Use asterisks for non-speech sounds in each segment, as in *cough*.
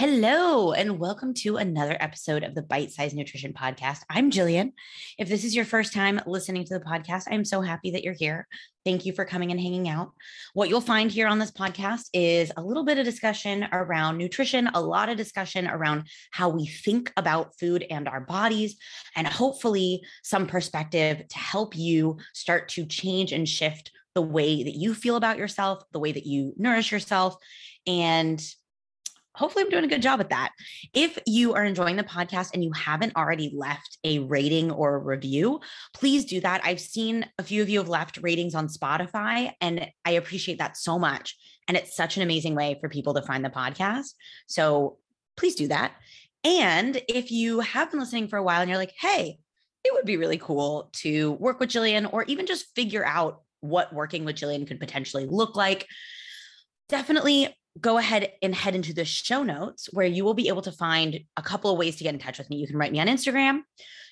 Hello, and welcome to another episode of the Bite Size Nutrition Podcast. I'm Jillian. If this is your first time listening to the podcast, I'm so happy that you're here. Thank you for coming and hanging out. What you'll find here on this podcast is a little bit of discussion around nutrition, a lot of discussion around how we think about food and our bodies, and hopefully some perspective to help you start to change and shift the way that you feel about yourself, the way that you nourish yourself, and hopefully I'm doing a good job at that. If you are enjoying the podcast and you haven't already left a rating or a review, please do that. I've seen a few of you have left ratings on Spotify and I appreciate that so much. And it's such an amazing way for people to find the podcast. So please do that. And if you have been listening for a while and you're like, hey, it would be really cool to work with Jillian or even just figure out what working with Jillian could potentially look like, definitely go ahead and head into the show notes where you will be able to find a couple of ways to get in touch with me. You can write me on Instagram.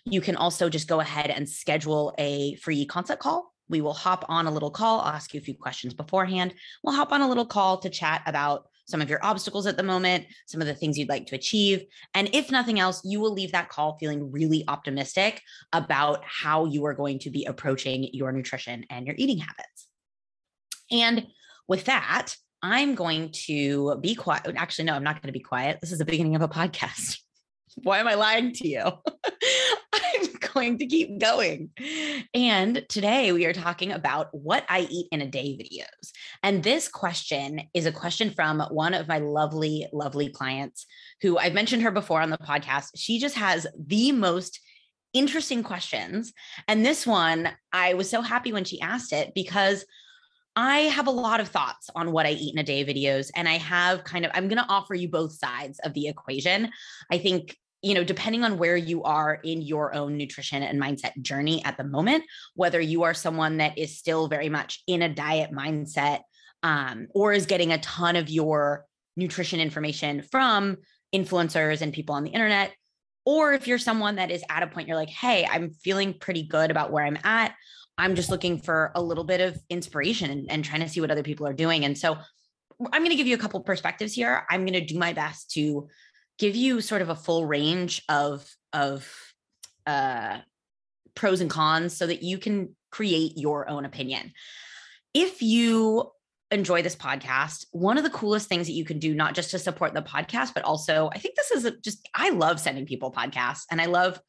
You can also just go ahead and schedule a free consult call. We will hop on a little call. I'll ask you a few questions beforehand. We'll hop on a little call to chat about some of your obstacles at the moment, some of the things you'd like to achieve. And if nothing else, you will leave that call feeling really optimistic about how you are going to be approaching your nutrition and your eating habits. And with that, I'm going to be quiet. Oh, actually, no, I'm not going to be quiet. This is the beginning of a podcast. *laughs* Why am I lying to you? *laughs* I'm going to keep going. And today we are talking about what I eat in a day videos. And this question is a question from one of my lovely, lovely clients who I've mentioned her before on the podcast. She just has the most interesting questions. And this one, I was so happy when she asked it because I have a lot of thoughts on what I eat in a day videos. And I have kind of, I'm going to offer you both sides of the equation. I think, you know, depending on where you are in your own nutrition and mindset journey at the moment, whether you are someone that is still very much in a diet mindset um, or is getting a ton of your nutrition information from influencers and people on the internet, or if you're someone that is at a point you're like, hey, I'm feeling pretty good about where I'm at. I'm just looking for a little bit of inspiration and, and trying to see what other people are doing. And so I'm going to give you a couple perspectives here. I'm going to do my best to give you sort of a full range of of uh, pros and cons so that you can create your own opinion. If you enjoy this podcast, one of the coolest things that you can do, not just to support the podcast, but also I think this is a, just I love sending people podcasts and I love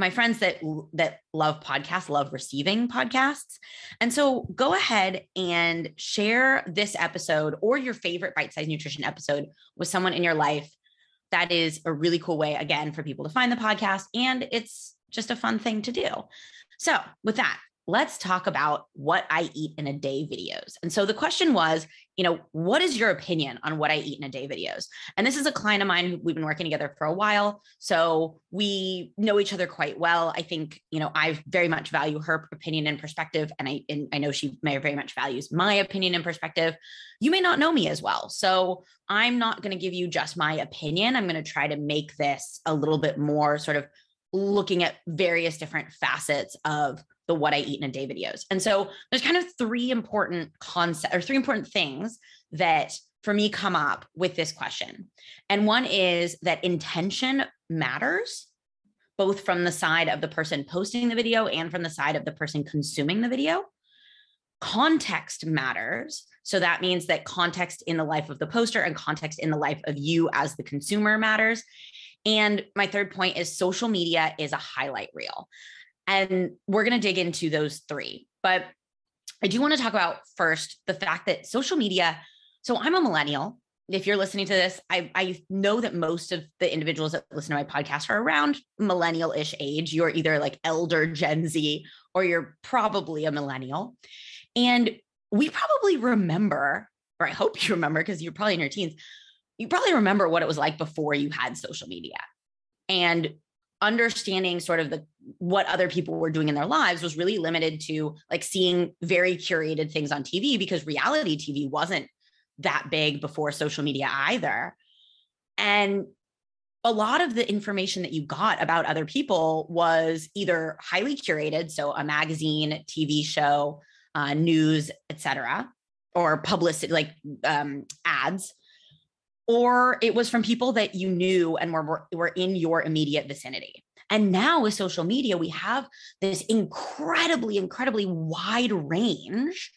my friends that that love podcasts love receiving podcasts. And so go ahead and share this episode or your favorite bite size nutrition episode with someone in your life. That is a really cool way again for people to find the podcast and it's just a fun thing to do. So with that let's talk about what I eat in a day videos. And so the question was, you know, what is your opinion on what I eat in a day videos? And this is a client of mine who we've been working together for a while. So we know each other quite well. I think, you know, I very much value her opinion and perspective. And I, and I know she may very much values my opinion and perspective. You may not know me as well. So I'm not going to give you just my opinion. I'm going to try to make this a little bit more sort of looking at various different facets of the what I eat in a day videos. And so there's kind of three important concepts or three important things that for me come up with this question. And one is that intention matters both from the side of the person posting the video and from the side of the person consuming the video. Context matters. So that means that context in the life of the poster and context in the life of you as the consumer matters. And my third point is social media is a highlight reel. And we're going to dig into those three. But I do want to talk about first the fact that social media. So I'm a millennial. If you're listening to this, I, I know that most of the individuals that listen to my podcast are around millennial ish age. You're either like elder Gen Z or you're probably a millennial. And we probably remember, or I hope *laughs* you remember because you're probably in your teens, you probably remember what it was like before you had social media. And understanding sort of the what other people were doing in their lives was really limited to like seeing very curated things on TV because reality TV wasn't that big before social media either. And a lot of the information that you got about other people was either highly curated, so a magazine, TV show, uh, news, etc., or publicity, like um, ads, or it was from people that you knew and were, were in your immediate vicinity. And now with social media, we have this incredibly, incredibly wide range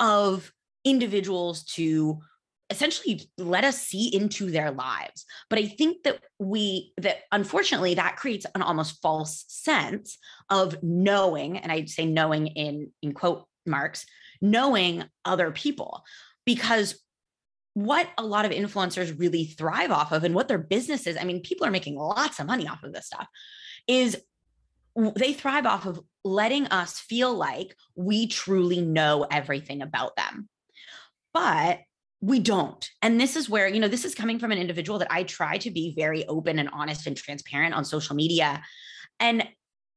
of individuals to essentially let us see into their lives but i think that we that unfortunately that creates an almost false sense of knowing and i'd say knowing in in quote marks knowing other people because what a lot of influencers really thrive off of and what their business is i mean people are making lots of money off of this stuff is they thrive off of letting us feel like we truly know everything about them but we don't. And this is where, you know, this is coming from an individual that I try to be very open and honest and transparent on social media. And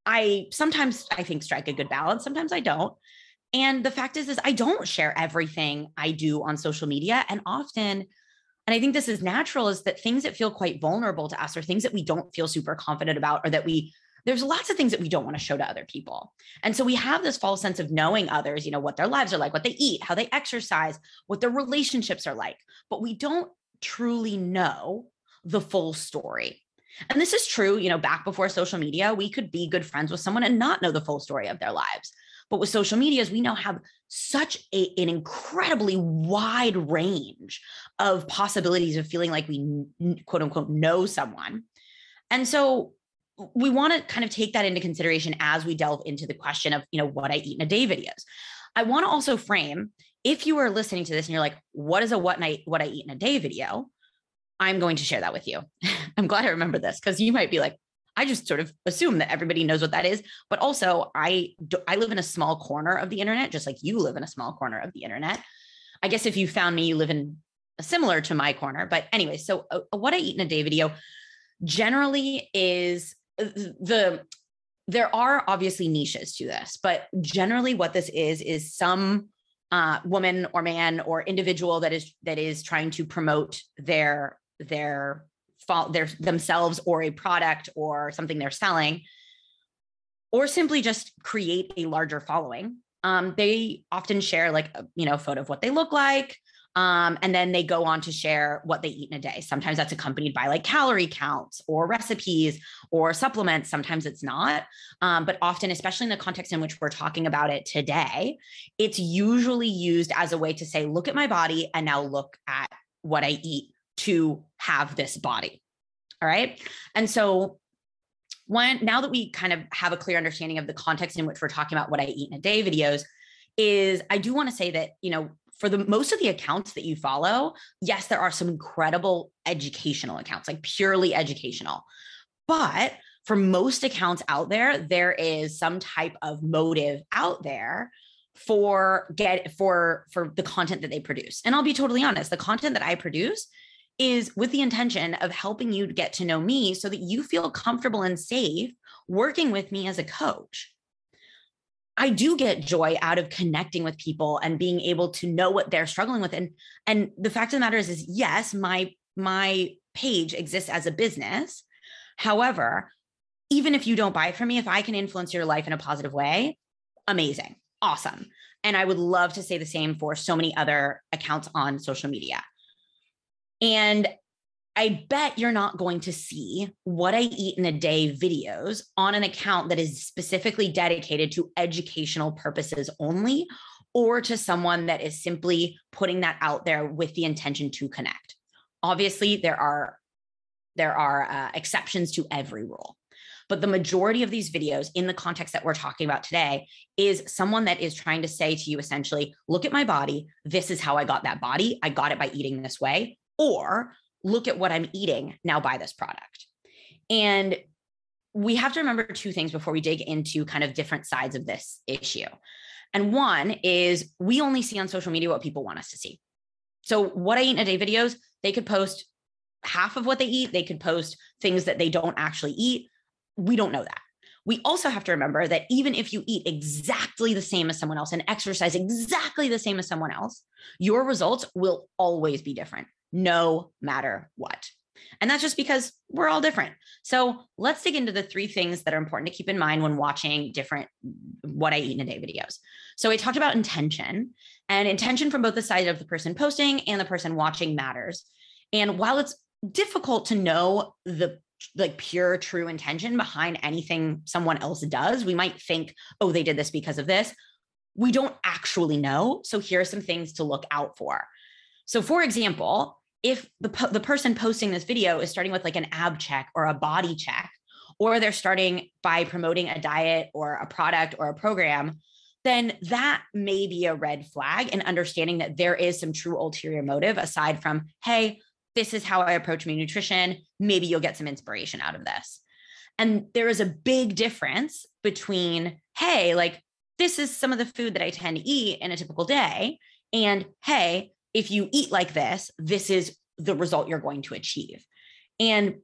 I sometimes I think strike a good balance, sometimes I don't. And the fact is is I don't share everything I do on social media and often and I think this is natural is that things that feel quite vulnerable to us or things that we don't feel super confident about or that we there's lots of things that we don't want to show to other people. And so we have this false sense of knowing others, you know, what their lives are like, what they eat, how they exercise, what their relationships are like, but we don't truly know the full story. And this is true, you know, back before social media, we could be good friends with someone and not know the full story of their lives. But with social medias, we now have such a, an incredibly wide range of possibilities of feeling like we quote unquote know someone. And so we want to kind of take that into consideration as we delve into the question of, you know, what I eat in a day videos. I want to also frame if you are listening to this and you're like, what is a what night what I eat in a day video? I'm going to share that with you. *laughs* I'm glad I remember this because you might be like, I just sort of assume that everybody knows what that is. But also, I I live in a small corner of the internet, just like you live in a small corner of the internet. I guess if you found me, you live in a similar to my corner. But anyway, so uh, what I eat in a day video generally is the there are obviously niches to this, but generally what this is is some uh, woman or man or individual that is that is trying to promote their their their themselves or a product or something they're selling, or simply just create a larger following. Um, they often share like a, you know photo of what they look like, um, and then they go on to share what they eat in a day. Sometimes that's accompanied by like calorie counts or recipes or supplements. Sometimes it's not. Um, but often, especially in the context in which we're talking about it today, it's usually used as a way to say, look at my body and now look at what I eat to have this body. All right. And so when now that we kind of have a clear understanding of the context in which we're talking about what I eat in a day videos, is I do want to say that, you know, for the most of the accounts that you follow, yes, there are some incredible educational accounts, like purely educational. But for most accounts out there, there is some type of motive out there for get for for the content that they produce. And I'll be totally honest, the content that I produce is with the intention of helping you get to know me so that you feel comfortable and safe working with me as a coach. I do get joy out of connecting with people and being able to know what they're struggling with. And and the fact of the matter is, is yes, my my page exists as a business. However, even if you don't buy from me, if I can influence your life in a positive way, amazing, awesome. And I would love to say the same for so many other accounts on social media. And I bet you're not going to see what I eat in a day videos on an account that is specifically dedicated to educational purposes only, or to someone that is simply putting that out there with the intention to connect. Obviously, there are there are uh, exceptions to every rule. But the majority of these videos, in the context that we're talking about today, is someone that is trying to say to you essentially, look at my body. This is how I got that body. I got it by eating this way. Or look at what I'm eating, now buy this product. And we have to remember two things before we dig into kind of different sides of this issue. And one is we only see on social media what people want us to see. So, what I eat in a day videos, they could post half of what they eat, they could post things that they don't actually eat. We don't know that. We also have to remember that even if you eat exactly the same as someone else and exercise exactly the same as someone else, your results will always be different no matter what. And that's just because we're all different. So let's dig into the three things that are important to keep in mind when watching different what I eat in a day videos. So I talked about intention, and intention from both the side of the person posting and the person watching matters. And while it's difficult to know the like pure true intention behind anything someone else does, we might think, oh, they did this because of this. We don't actually know. So here are some things to look out for. So, for example, if the, the person posting this video is starting with like an ab check or a body check, or they're starting by promoting a diet or a product or a program, then that may be a red flag and understanding that there is some true ulterior motive aside from, hey, this is how I approach my nutrition. Maybe you'll get some inspiration out of this. And there is a big difference between, hey, like this is some of the food that I tend to eat in a typical day. And hey, if you eat like this, this is the result you're going to achieve. And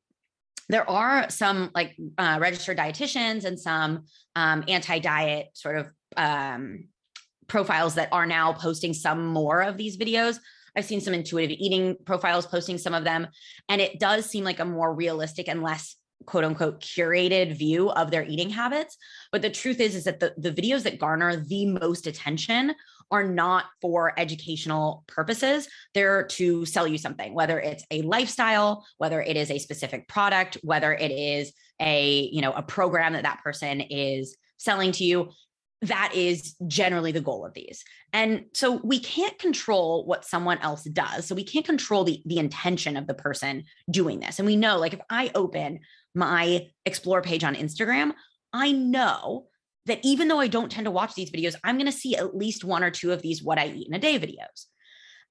there are some like uh, registered dietitians and some um, anti-diet sort of um, profiles that are now posting some more of these videos. I've seen some intuitive eating profiles posting some of them, and it does seem like a more realistic and less quote unquote curated view of their eating habits. But the truth is, is that the, the videos that garner the most attention are not for educational purposes. They're to sell you something, whether it's a lifestyle, whether it is a specific product, whether it is a, you know, a program that that person is selling to you that is generally the goal of these. And so we can't control what someone else does. So we can't control the, the intention of the person doing this. And we know, like, if I open my explore page on Instagram, I know that even though I don't tend to watch these videos, I'm going to see at least one or two of these what I eat in a day videos.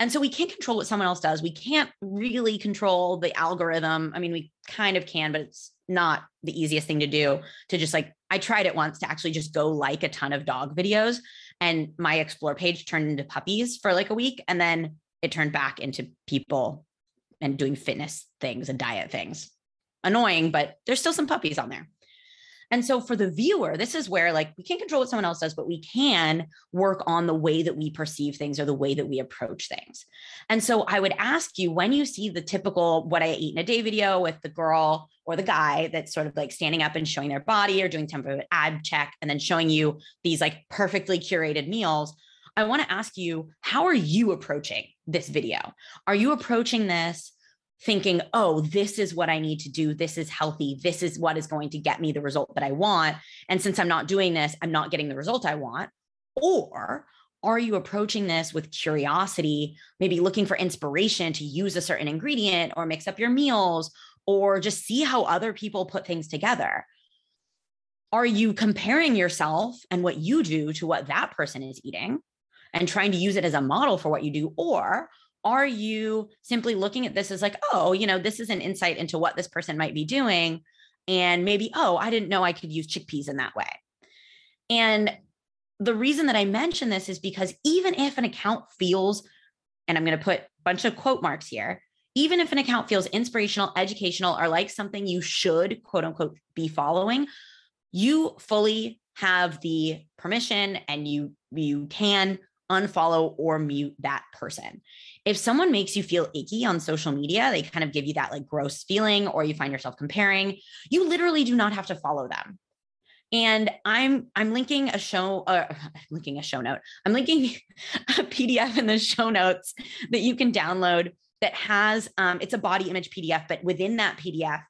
And so we can't control what someone else does. We can't really control the algorithm. I mean, we kind of can, but it's not the easiest thing to do to just like, I tried it once to actually just go like a ton of dog videos and my explore page turned into puppies for like a week. And then it turned back into people and doing fitness things and diet things. Annoying, but there's still some puppies on there. And so for the viewer, this is where like we can't control what someone else does, but we can work on the way that we perceive things or the way that we approach things. And so I would ask you when you see the typical what I eat in a day video with the girl or the guy that's sort of like standing up and showing their body or doing tempo ad check and then showing you these like perfectly curated meals. I want to ask you, how are you approaching this video? Are you approaching this thinking, oh, this is what I need to do. This is healthy. This is what is going to get me the result that I want. And since I'm not doing this, I'm not getting the result I want. Or are you approaching this with curiosity, maybe looking for inspiration to use a certain ingredient or mix up your meals or just see how other people put things together? Are you comparing yourself and what you do to what that person is eating and trying to use it as a model for what you do? Or are you simply looking at this as like, oh, you know, this is an insight into what this person might be doing? And maybe, oh, I didn't know I could use chickpeas in that way. And the reason that I mention this is because even if an account feels, and I'm going to put a bunch of quote marks here, even if an account feels inspirational, educational, or like something you should quote unquote be following, you fully have the permission and you you can unfollow or mute that person. If someone makes you feel icky on social media, they kind of give you that like gross feeling or you find yourself comparing, you literally do not have to follow them. And I'm I'm linking a show uh, *laughs* linking a show note. I'm linking *laughs* a PDF in the show notes that you can download that has um, it's a body image PDF, but within that PDF,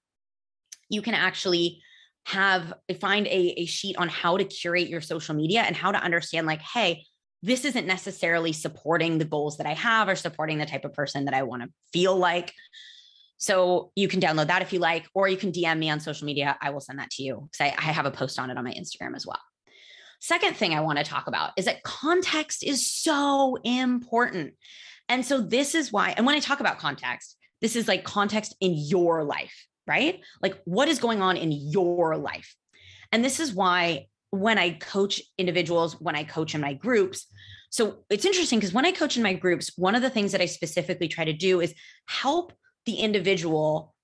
you can actually have find a, a sheet on how to curate your social media and how to understand like, hey, this isn't necessarily supporting the goals that I have or supporting the type of person that I want to feel like. So you can download that if you like, or you can DM me on social media. I will send that to you because I, I have a post on it on my Instagram as well. Second thing I want to talk about is that context is so important. And so this is why, and when I talk about context, this is like context in your life, right? Like what is going on in your life. And this is why when I coach individuals, when I coach in my groups. So it's interesting because when I coach in my groups, one of the things that I specifically try to do is help the individual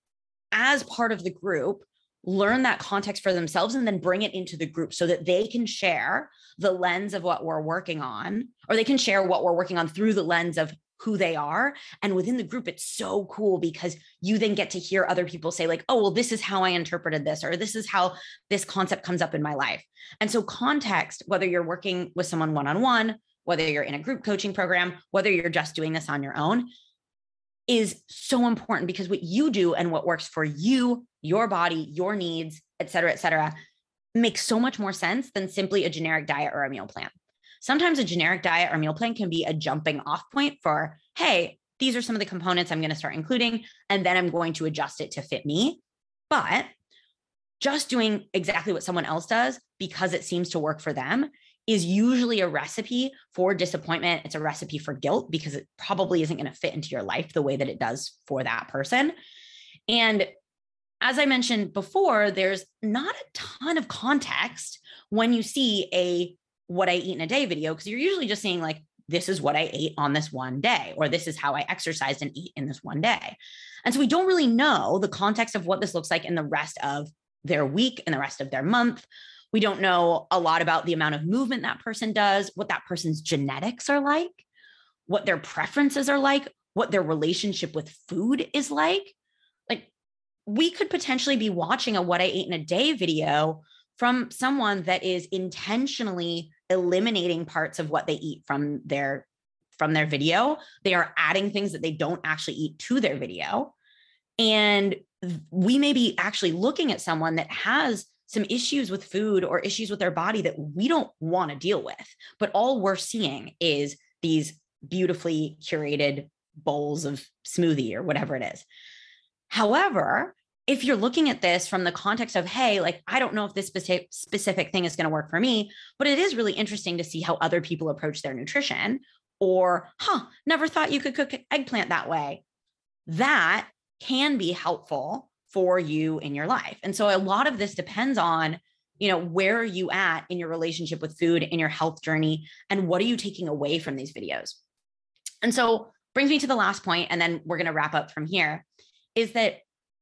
as part of the group learn that context for themselves and then bring it into the group so that they can share the lens of what we're working on or they can share what we're working on through the lens of who they are. And within the group, it's so cool because you then get to hear other people say, like, oh, well, this is how I interpreted this, or this is how this concept comes up in my life. And so, context, whether you're working with someone one on one, whether you're in a group coaching program, whether you're just doing this on your own, is so important because what you do and what works for you, your body, your needs, et cetera, et cetera, makes so much more sense than simply a generic diet or a meal plan. Sometimes a generic diet or meal plan can be a jumping off point for, hey, these are some of the components I'm going to start including, and then I'm going to adjust it to fit me. But just doing exactly what someone else does because it seems to work for them is usually a recipe for disappointment. It's a recipe for guilt because it probably isn't going to fit into your life the way that it does for that person. And as I mentioned before, there's not a ton of context when you see a what I eat in a day video because you're usually just seeing like this is what I ate on this one day, or this is how I exercised and eat in this one day. And so we don't really know the context of what this looks like in the rest of their week and the rest of their month. We don't know a lot about the amount of movement that person does, what that person's genetics are like, what their preferences are like, what their relationship with food is like. Like, we could potentially be watching a what I ate in a day video from someone that is intentionally eliminating parts of what they eat from their from their video. They are adding things that they don't actually eat to their video. And we may be actually looking at someone that has some issues with food or issues with their body that we don't want to deal with. But all we're seeing is these beautifully curated bowls of smoothie or whatever it is. However if you're looking at this from the context of, hey, like, I don't know if this specific, thing is going to work for me, but it is really interesting to see how other people approach their nutrition. Or, huh, never thought you could cook eggplant that way. That can be helpful for you in your life. And so a lot of this depends on, you know, where are you at in your relationship with food, in your health journey, and what are you taking away from these videos? And so brings me to the last point, and then we're going to wrap up from here is that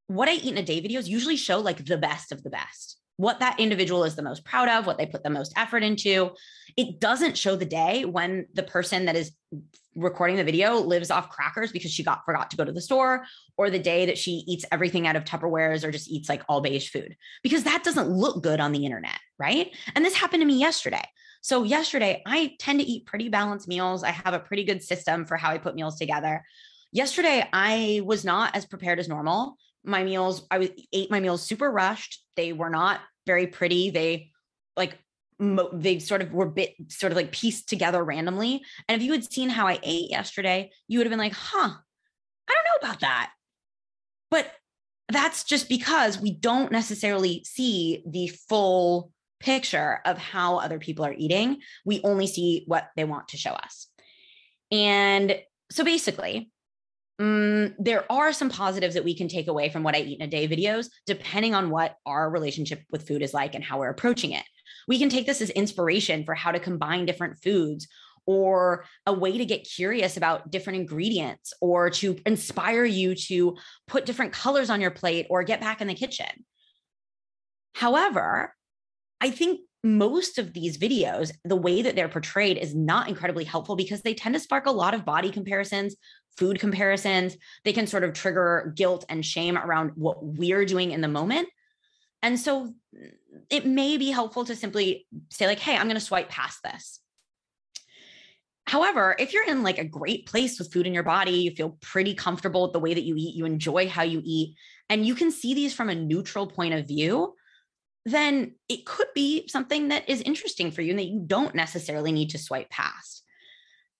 what I eat in a day videos usually show like the best of the best, what that individual is the most proud of, what they put the most effort into. It doesn't show the day when the person that is recording the video lives off crackers because she got forgot to go to the store or the day that she eats everything out of Tupperwares or just eats like all beige food because that doesn't look good on the internet, right? And this happened to me yesterday. So yesterday I tend to eat pretty balanced meals. I have a pretty good system for how I put meals together. Yesterday I was not as prepared as normal my meals i was ate my meals super rushed. They were not very pretty. They like mo- they sort of were bit sort of like pieced together randomly. And if you had seen how i ate yesterday you would have been like huh i don't know about that. But that's just because we don't necessarily see the full picture of how other people are eating. We only see what they want to show us. And so basically Mm, there are some positives that we can take away from what I eat in a day videos, depending on what our relationship with food is like and how we're approaching it. We can take this as inspiration for how to combine different foods or a way to get curious about different ingredients or to inspire you to put different colors on your plate or get back in the kitchen. However, I think most of these videos, the way that they're portrayed is not incredibly helpful because they tend to spark a lot of body comparisons, food comparisons. They can sort of trigger guilt and shame around what we're doing in the moment. And so it may be helpful to simply say, like, hey, I'm going to swipe past this. However, if you're in like a great place with food in your body, you feel pretty comfortable with the way that you eat, you enjoy how you eat, and you can see these from a neutral point of view, then it could be something that is interesting for you and that you don't necessarily need to swipe past.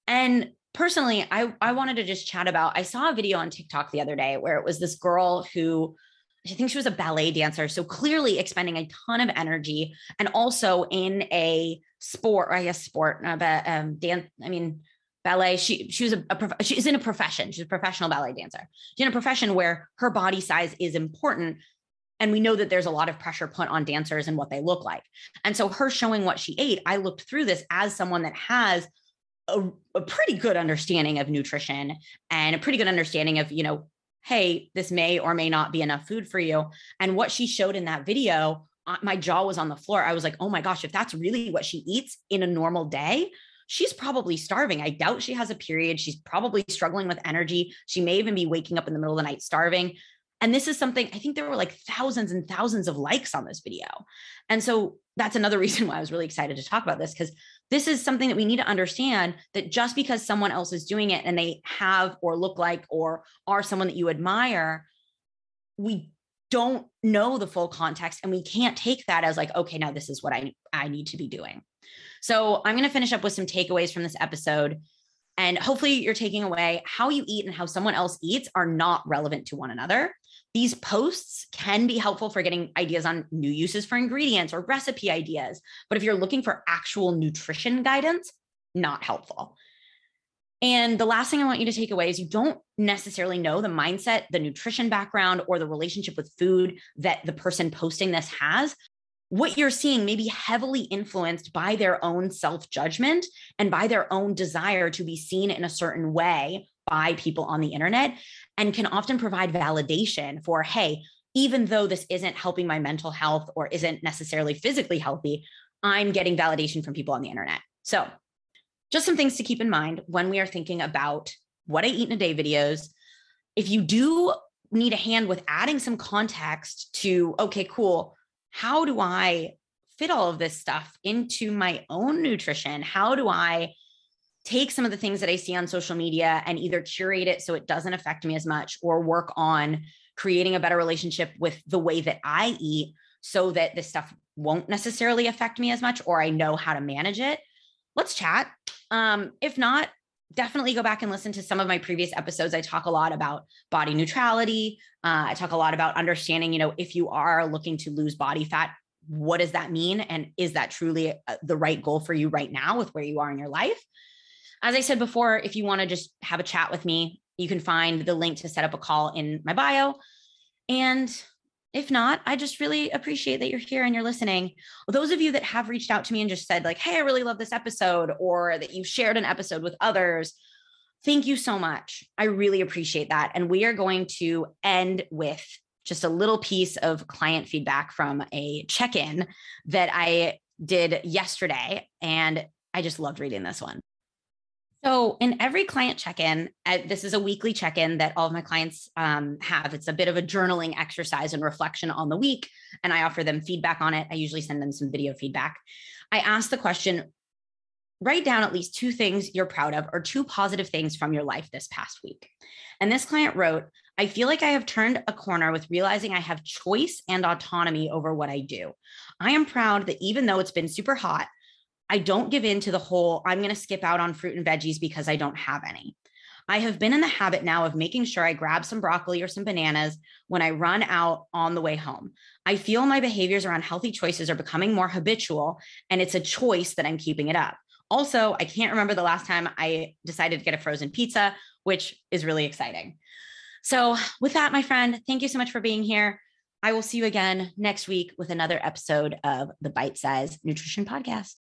And personally, I, I wanted to just chat about. I saw a video on TikTok the other day where it was this girl who I think she was a ballet dancer. So clearly expending a ton of energy and also in a sport, I guess sport, uh, but um, dance, I mean, ballet. She she was a, a she's in a profession. She's a professional ballet dancer. She's in a profession where her body size is important, and we know that there's a lot of pressure put on dancers and what they look like. And so, her showing what she ate, I looked through this as someone that has a, a pretty good understanding of nutrition and a pretty good understanding of, you know, hey, this may or may not be enough food for you. And what she showed in that video, uh, my jaw was on the floor. I was like, oh my gosh, if that's really what she eats in a normal day, she's probably starving. I doubt she has a period. She's probably struggling with energy. She may even be waking up in the middle of the night starving. And this is something I think there were like thousands and thousands of likes on this video. And so that's another *laughs* reason why I was really excited to talk about this because this is something that we need to understand that just because someone else is doing it and they have or look like or are someone that you admire, we don't know the full context and we can't take that as like okay now this is what i i need to be doing. So i'm going to finish up with some takeaways from this episode and hopefully you're taking away how you eat and how someone else eats are not relevant to one another these posts can be helpful for getting ideas on new uses for ingredients or recipe ideas but if you're looking for actual nutrition guidance not helpful and the last thing I want you to take away is you don't necessarily know the mindset, the nutrition background, or the relationship with food that the person posting this has. What you're seeing may be heavily influenced by their own self judgment and by their own desire to be seen in a certain way by people on the internet, and can often provide validation for, hey, even though this isn't helping my mental health or isn't necessarily physically healthy, I'm getting validation from people on the internet. So just some things to keep in mind when we are thinking about what I eat in a day videos. If you do need a hand with adding some context to, okay, cool, how do I fit all of this stuff into my own nutrition? How do I take some of the things that I see on social media and either curate it so it doesn't affect me as much or work on creating a better relationship with the way that I eat so that this stuff won't necessarily affect me as much or I know how to manage it? Let's chat. Um, if not, definitely go back and listen to some of my previous episodes. I talk a lot about body neutrality. Uh, I talk a lot about understanding, you know, if you are looking to lose body fat, what does that mean? And is that truly uh, the right goal for you right now with where you are in your life? As I said before, if you want to just have a chat with me, you can find the link to set up a call in my bio. And if not, I just really appreciate that you're here and you're listening. Those of you that have reached out to me and just said, like, hey, I really love this episode, or that you shared an episode with others, thank you so much. I really appreciate that. And we are going to end with just a little piece of client feedback from a check in that I did yesterday. And I just loved reading this one. So, in every client check in, this is a weekly check in that all of my clients um, have. It's a bit of a journaling exercise and reflection on the week, and I offer them feedback on it. I usually send them some video feedback. I ask the question write down at least two things you're proud of or two positive things from your life this past week. And this client wrote, I feel like I have turned a corner with realizing I have choice and autonomy over what I do. I am proud that even though it's been super hot, I don't give in to the whole, I'm going to skip out on fruit and veggies because I don't have any. I have been in the habit now of making sure I grab some broccoli or some bananas when I run out on the way home. I feel my behaviors around healthy choices are becoming more habitual, and it's a choice that I'm keeping it up. Also, I can't remember the last time I decided to get a frozen pizza, which is really exciting. So, with that, my friend, thank you so much for being here. I will see you again next week with another episode of the Bite Size Nutrition Podcast.